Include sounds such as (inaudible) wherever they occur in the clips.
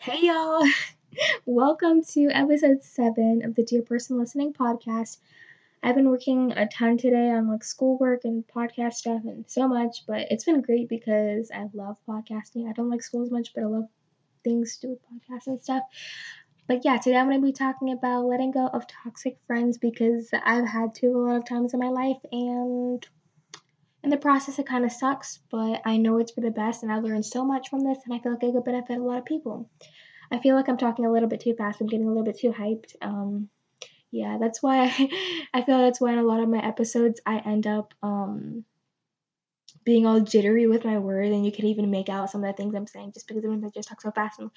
Hey y'all! (laughs) Welcome to episode 7 of the Dear Person Listening podcast. I've been working a ton today on like schoolwork and podcast stuff and so much, but it's been great because I love podcasting. I don't like school as much, but I love things to do with podcasts and stuff. But yeah, today I'm going to be talking about letting go of toxic friends because I've had to a lot of times in my life and in the process it kind of sucks, but I know it's for the best and I learned so much from this and I feel like it could benefit a lot of people. I feel like I'm talking a little bit too fast. I'm getting a little bit too hyped. Um, yeah, that's why I, (laughs) I feel that's why in a lot of my episodes I end up um, being all jittery with my words, and you can even make out some of the things I'm saying just because I just talk so fast. And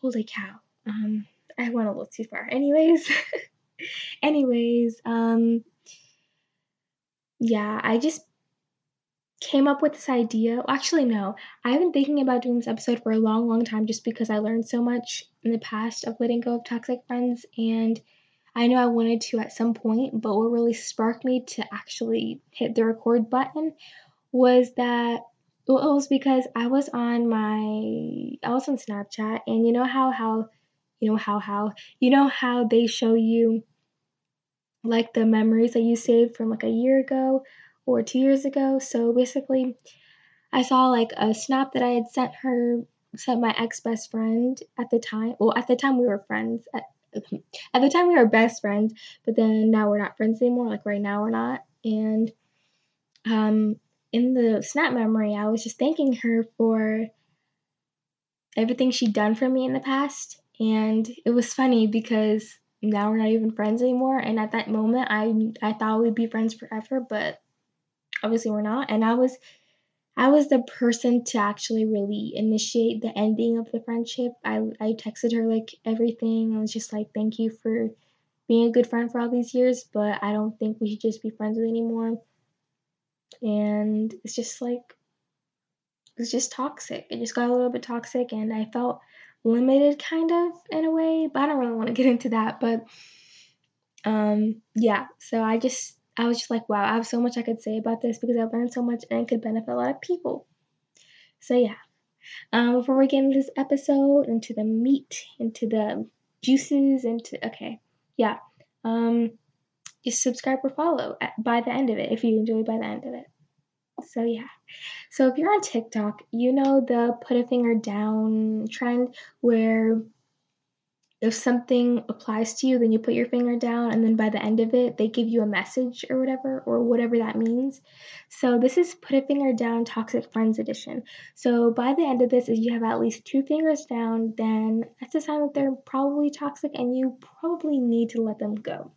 holy cow, um, I went a little too far. Anyways, (laughs) anyways, um, yeah, I just came up with this idea. Actually, no. I've been thinking about doing this episode for a long, long time just because I learned so much in the past of letting go of toxic friends. And I know I wanted to at some point, but what really sparked me to actually hit the record button was that well, it was because I was on my I was on Snapchat and you know how how you know how how you know how they show you like the memories that you saved from like a year ago or two years ago. So basically, I saw like a snap that I had sent her, sent my ex best friend at the time. Well, at the time we were friends. At, (clears throat) at the time we were best friends, but then now we're not friends anymore. Like right now we're not. And um, in the snap memory, I was just thanking her for everything she'd done for me in the past. And it was funny because now we're not even friends anymore. And at that moment, I I thought we'd be friends forever, but obviously we're not. And i was i was the person to actually really initiate the ending of the friendship. I i texted her like everything. I was just like thank you for being a good friend for all these years but i don't think we should just be friends with anymore. And it's just like it's just toxic. It just got a little bit toxic and i felt limited kind of in a way but i don't really want to get into that but um yeah. So i just I was just like, wow, I have so much I could say about this because I've learned so much and it could benefit a lot of people. So yeah. Um, before we get into this episode, into the meat, into the juices, into okay, yeah. Um, just subscribe or follow at, by the end of it if you enjoy by the end of it. So yeah. So if you're on TikTok, you know the put a finger down trend where if something applies to you, then you put your finger down, and then by the end of it, they give you a message or whatever, or whatever that means. So, this is Put a Finger Down Toxic Friends Edition. So, by the end of this, if you have at least two fingers down, then that's a sign that they're probably toxic and you probably need to let them go.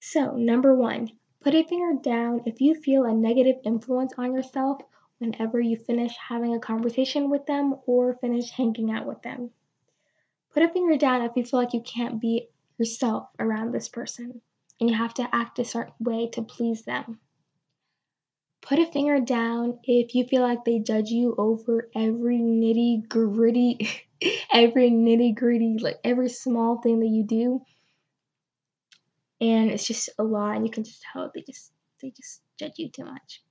So, number one, put a finger down if you feel a negative influence on yourself whenever you finish having a conversation with them or finish hanging out with them. Put a finger down if you feel like you can't be yourself around this person and you have to act a certain way to please them. Put a finger down if you feel like they judge you over every nitty gritty, (laughs) every nitty gritty, like every small thing that you do. And it's just a lot, and you can just tell they just they just judge you too much.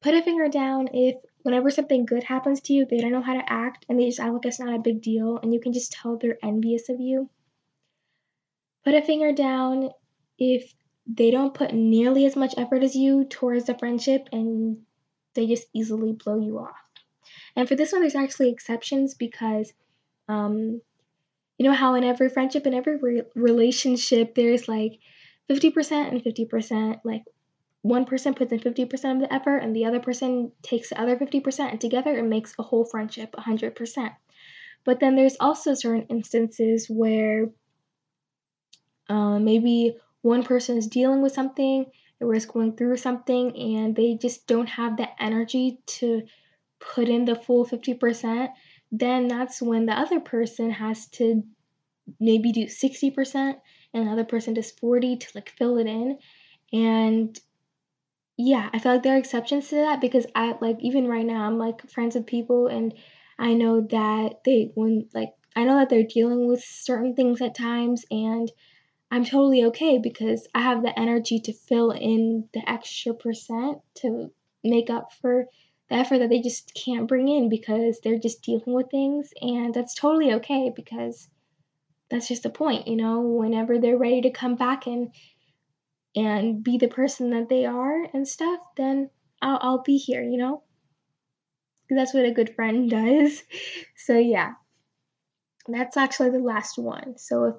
Put a finger down if whenever something good happens to you, they don't know how to act and they just act like it's not a big deal, and you can just tell they're envious of you. Put a finger down if they don't put nearly as much effort as you towards the friendship and they just easily blow you off. And for this one, there's actually exceptions because, um, you know, how in every friendship, in every re- relationship, there's like 50% and 50%, like one person puts in 50% of the effort and the other person takes the other 50% and together it makes a whole friendship 100%. But then there's also certain instances where uh, maybe one person is dealing with something or is going through something and they just don't have the energy to put in the full 50%, then that's when the other person has to maybe do 60% and the other person does 40 to like fill it in. And yeah, I feel like there are exceptions to that because I like even right now I'm like friends with people and I know that they when like I know that they're dealing with certain things at times and I'm totally okay because I have the energy to fill in the extra percent to make up for the effort that they just can't bring in because they're just dealing with things and that's totally okay because that's just the point, you know, whenever they're ready to come back and and be the person that they are and stuff, then I'll, I'll be here, you know? That's what a good friend (laughs) does. So, yeah, that's actually the last one. So, if,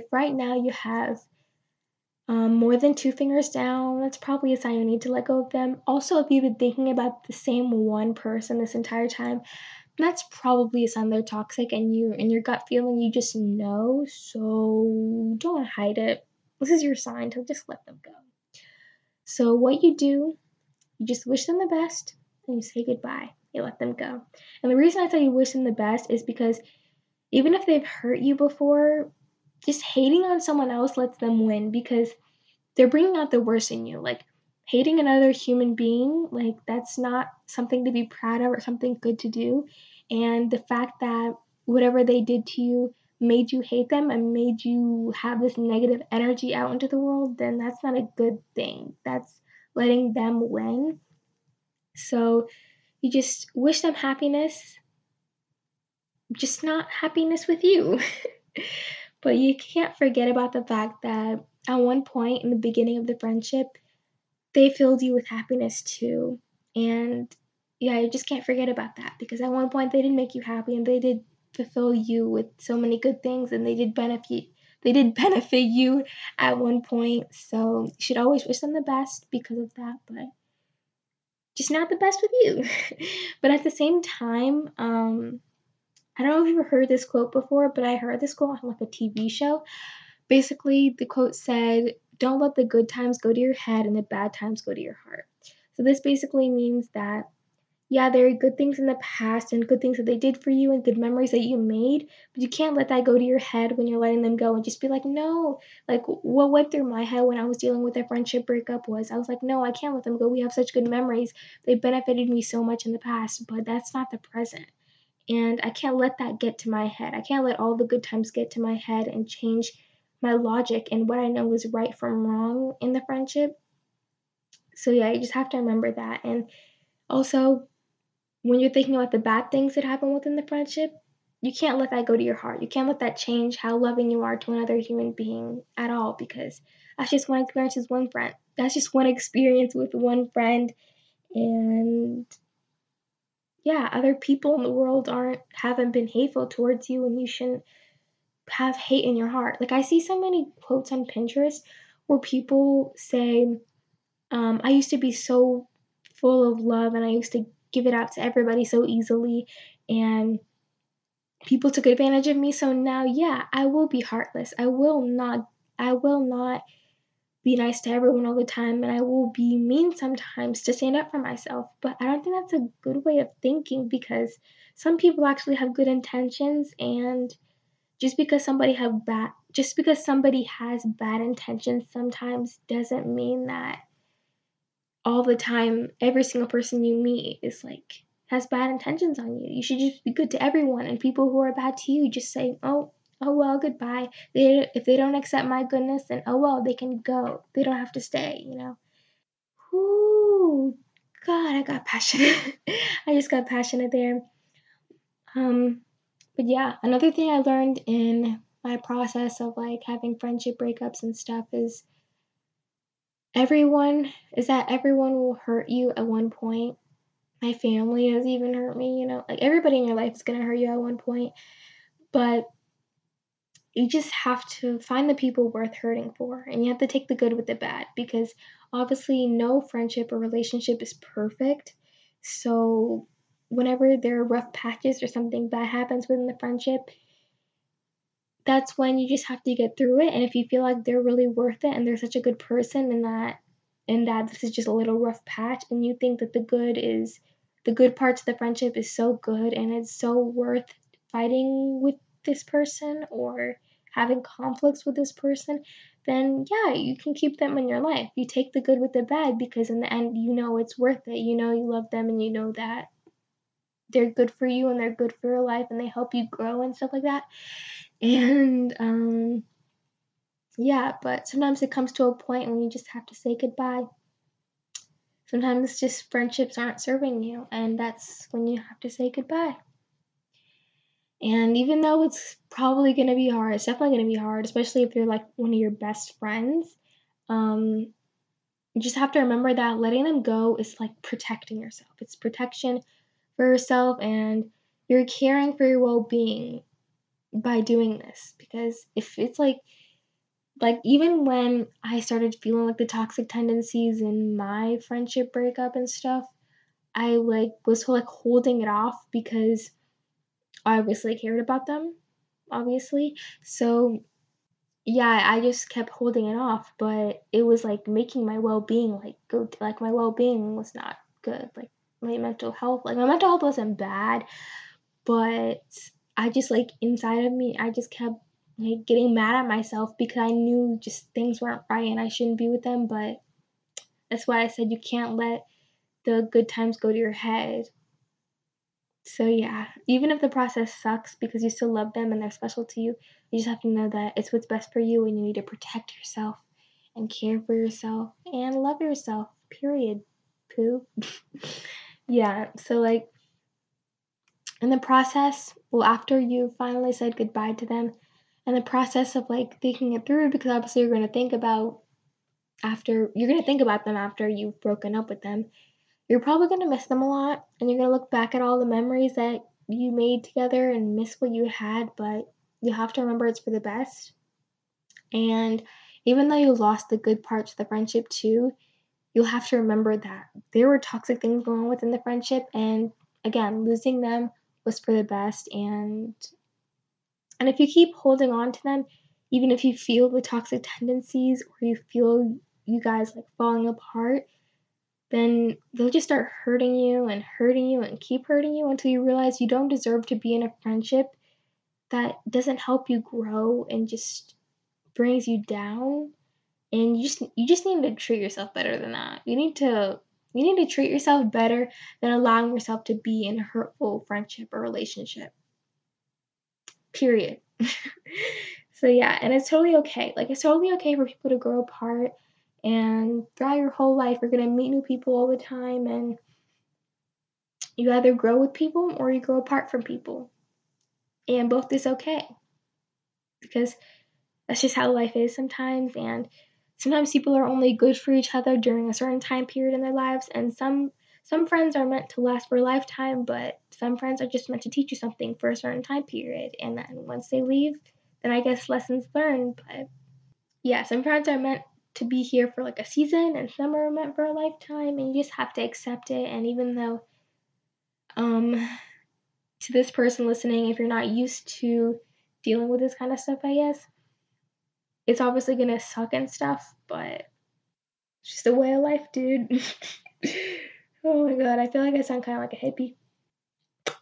if right now you have um, more than two fingers down, that's probably a sign you need to let go of them. Also, if you've been thinking about the same one person this entire time, that's probably a sign they're toxic and you in your gut feeling you just know so don't hide it this is your sign to just let them go. So what you do you just wish them the best and you say goodbye. You let them go. And the reason i say you wish them the best is because even if they've hurt you before just hating on someone else lets them win because they're bringing out the worst in you. Like hating another human being like that's not something to be proud of or something good to do. And the fact that whatever they did to you made you hate them and made you have this negative energy out into the world then that's not a good thing. That's letting them win. So you just wish them happiness just not happiness with you. (laughs) But you can't forget about the fact that at one point in the beginning of the friendship they filled you with happiness too. And yeah, you just can't forget about that because at one point they didn't make you happy and they did fulfill you with so many good things and they did benefit they did (laughs) benefit you at one point. So you should always wish them the best because of that, but just not the best with you. (laughs) but at the same time, um, I don't know if you've heard this quote before, but I heard this quote on like a TV show. Basically, the quote said, don't let the good times go to your head and the bad times go to your heart. So this basically means that yeah, there are good things in the past and good things that they did for you and good memories that you made, but you can't let that go to your head when you're letting them go and just be like, no. Like, what went through my head when I was dealing with a friendship breakup was I was like, no, I can't let them go. We have such good memories. They benefited me so much in the past, but that's not the present. And I can't let that get to my head. I can't let all the good times get to my head and change my logic and what I know is right from wrong in the friendship. So yeah, you just have to remember that. And also, when you're thinking about the bad things that happen within the friendship, you can't let that go to your heart. You can't let that change how loving you are to another human being at all because that's just one experience with one friend. That's just one experience with one friend. And yeah, other people in the world aren't haven't been hateful towards you and you shouldn't have hate in your heart. Like I see so many quotes on Pinterest where people say, um, I used to be so full of love and I used to give it out to everybody so easily. And people took advantage of me. So now yeah i will be heartless. I will not i will not be nice to everyone all the time. And i will be mean sometimes to stand up for myself. But i don't think that's a good way of thinking because some people actually have good intentions. And just because somebody have bad just because somebody has bad intentions sometimes doesn't mean that all the time every single person you meet is like has bad intentions on you. You should just be good to everyone and people who are bad to you just say, "Oh, oh well, goodbye." They if they don't accept my goodness, then oh well, they can go. They don't have to stay, you know. Ooh, God, I got passionate. (laughs) I just got passionate there. Um, but yeah, another thing I learned in my process of like having friendship breakups and stuff is everyone is that everyone will hurt you at one point. My family has even hurt me, you know, like everybody in your life is going to hurt you at one point. But you just have to find the people worth hurting for and you have to take the good with the bad because obviously no friendship or relationship is perfect. So whenever there are rough patches or something bad happens within the friendship, that's when you just have to get through it. And if you feel like they're really worth it and they're such a good person and that and that this is just a little rough patch and you think that the good is the good parts of the friendship is so good and it's so worth fighting with this person or having conflicts with this person, then yeah, you can keep them in your life. You take the good with the bad because in the end you know it's worth it. You know you love them and you know that they're good for you and they're good for your life and they help you grow and stuff like that. And um yeah, but sometimes it comes to a point when you just have to say goodbye. Sometimes just friendships aren't serving you, and that's when you have to say goodbye. And even though it's probably going to be hard, it's definitely going to be hard, especially if they're like one of your best friends. Um, you just have to remember that letting them go is like protecting yourself. It's protection for yourself, and you're caring for your well being by doing this. Because if it's like, like even when I started feeling like the toxic tendencies in my friendship breakup and stuff, I like was like holding it off because I obviously cared about them, obviously. So yeah, I just kept holding it off, but it was like making my well being like go like my well being was not good. Like my mental health, like my mental health wasn't bad, but I just like inside of me, I just kept like getting mad at myself because I knew just things weren't right and I shouldn't be with them. But that's why I said you can't let the good times go to your head. So yeah, even if the process sucks because you still love them and they're special to you, you just have to know that it's what's best for you and you need to protect yourself and care for yourself and love yourself. Period. Poo. (laughs) yeah, so like in the process, well after you finally said goodbye to them, and the process of like thinking it through because obviously you're going to think about after you're going to think about them after you've broken up with them you're probably going to miss them a lot and you're going to look back at all the memories that you made together and miss what you had, but you have to remember it's for the best. And even though you lost the good parts of the friendship too, you'll have to remember that there were toxic things going on within the friendship and again, losing them was for the best and and if you keep holding on to them, even if you feel the toxic tendencies or you feel you guys like falling apart, then they'll just start hurting you and hurting you and keep hurting you until you realize you don't deserve to be in a friendship that doesn't help you grow and just brings you down. And you just you just need to treat yourself better than that. You need to you need to treat yourself better than allowing yourself to be in a hurtful friendship or relationship period (laughs) so yeah and it's totally okay like it's totally okay for people to grow apart and throughout your whole life, you're going to meet new people all the time, and you either grow with people or you grow apart from people. And both is okay because that's just how life is sometimes. And sometimes people are only good for each other during a certain time period in their lives, and some some friends are meant to last for a lifetime, but some friends are just meant to teach you something for a certain time period. And then once they leave, then I guess lessons learned. But yeah, some friends are meant to be here for like a season and some are meant for a lifetime and you just have to accept it and even though um to this person listening if you're not used to dealing with this kind of stuff i guess it's obviously gonna suck and stuff but it's just a way of life dude (laughs) oh my god i feel like i sound kind of like a hippie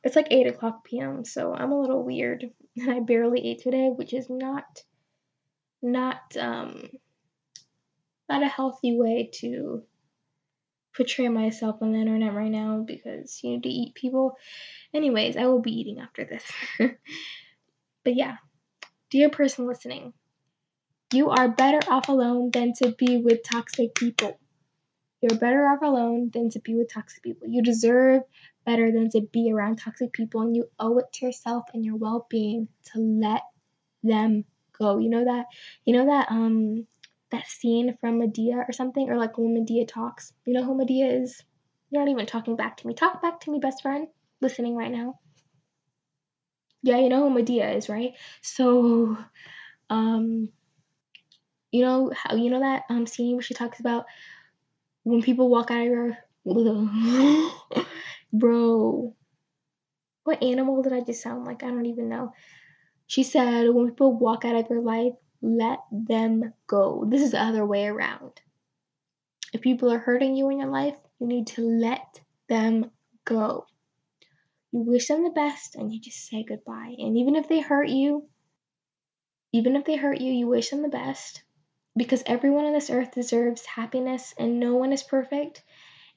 it's like 8 o'clock p.m so i'm a little weird (laughs) and i barely ate today which is not not um not a healthy way to portray myself on the internet right now because you need to eat people. Anyways, I will be eating after this. (laughs) but yeah, dear person listening, you are better off alone than to be with toxic people. You're better off alone than to be with toxic people. You deserve better than to be around toxic people, and you owe it to yourself and your well being to let them go. You know that? You know that um that scene from Madea or something, or like when Madea talks. You know who Madea is? You're not even talking back to me. Talk back to me, best friend. Listening right now. Yeah, you know who Madea is, right? So, um, you know how you know that um scene where she talks about when people walk out of your (laughs) bro. What animal did I just sound like? I don't even know. She said when people walk out of your life, let them go. This is the other way around. If people are hurting you in your life, you need to let them go. You wish them the best and you just say goodbye. And even if they hurt you, even if they hurt you, you wish them the best because everyone on this earth deserves happiness and no one is perfect.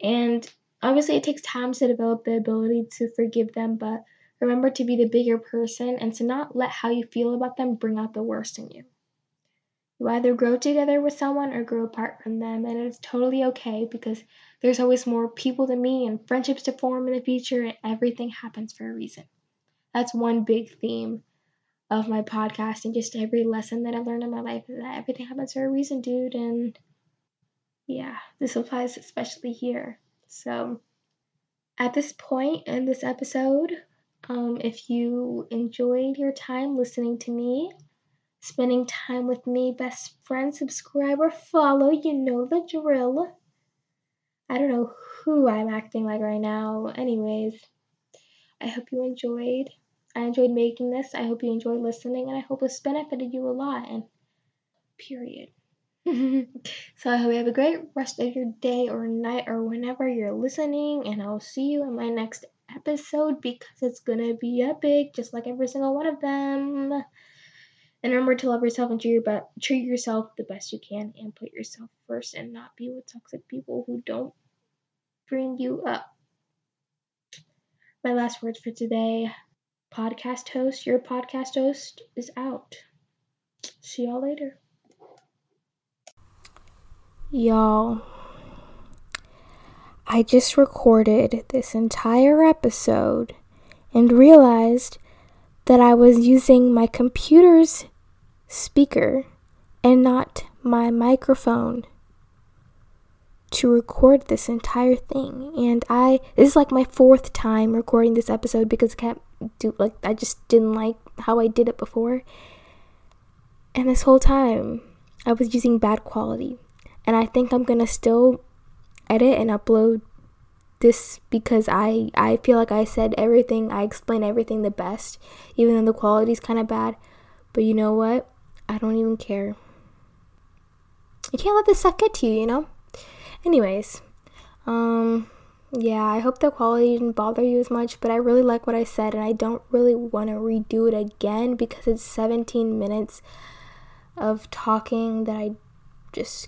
And obviously, it takes time to develop the ability to forgive them, but remember to be the bigger person and to not let how you feel about them bring out the worst in you You either grow together with someone or grow apart from them, and it's totally okay because there's always more people to meet and friendships to form in the future, and everything happens for a reason. That's one big theme of my podcast and just every lesson that I've learned in my life that everything happens for a reason, dude. And yeah, this applies especially here. So, at this point in this episode, um, if you enjoyed your time listening to me, spending time with me, best friend, subscribe, or follow. You know the drill. I don't know who I'm acting like right now. Anyways, I hope you enjoyed. I enjoyed making this. I hope you enjoyed listening, and I hope this benefited you a lot. And period. (laughs) so I hope you have a great rest of your day or night or whenever you're listening, and I'll see you in my next episode because it's gonna be epic, just like every single one of them. And remember to love yourself and treat, your treat yourself the best you can and put yourself first and not be with toxic people who don't bring you up. My last words for today podcast host, your podcast host is out. See y'all later. Y'all, I just recorded this entire episode and realized that I was using my computer's speaker and not my microphone to record this entire thing. And I this is like my fourth time recording this episode because I can't do like I just didn't like how I did it before. And this whole time I was using bad quality. And I think I'm going to still edit and upload this because I I feel like I said everything, I explained everything the best, even though the quality's kind of bad. But you know what? I don't even care. You can't let this stuff get to you, you know? Anyways, um yeah, I hope the quality didn't bother you as much, but I really like what I said and I don't really want to redo it again because it's 17 minutes of talking that I just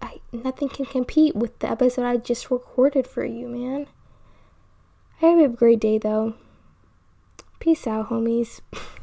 I nothing can compete with the episode I just recorded for you, man. I hope you have a great day though. Peace out, homies. (laughs)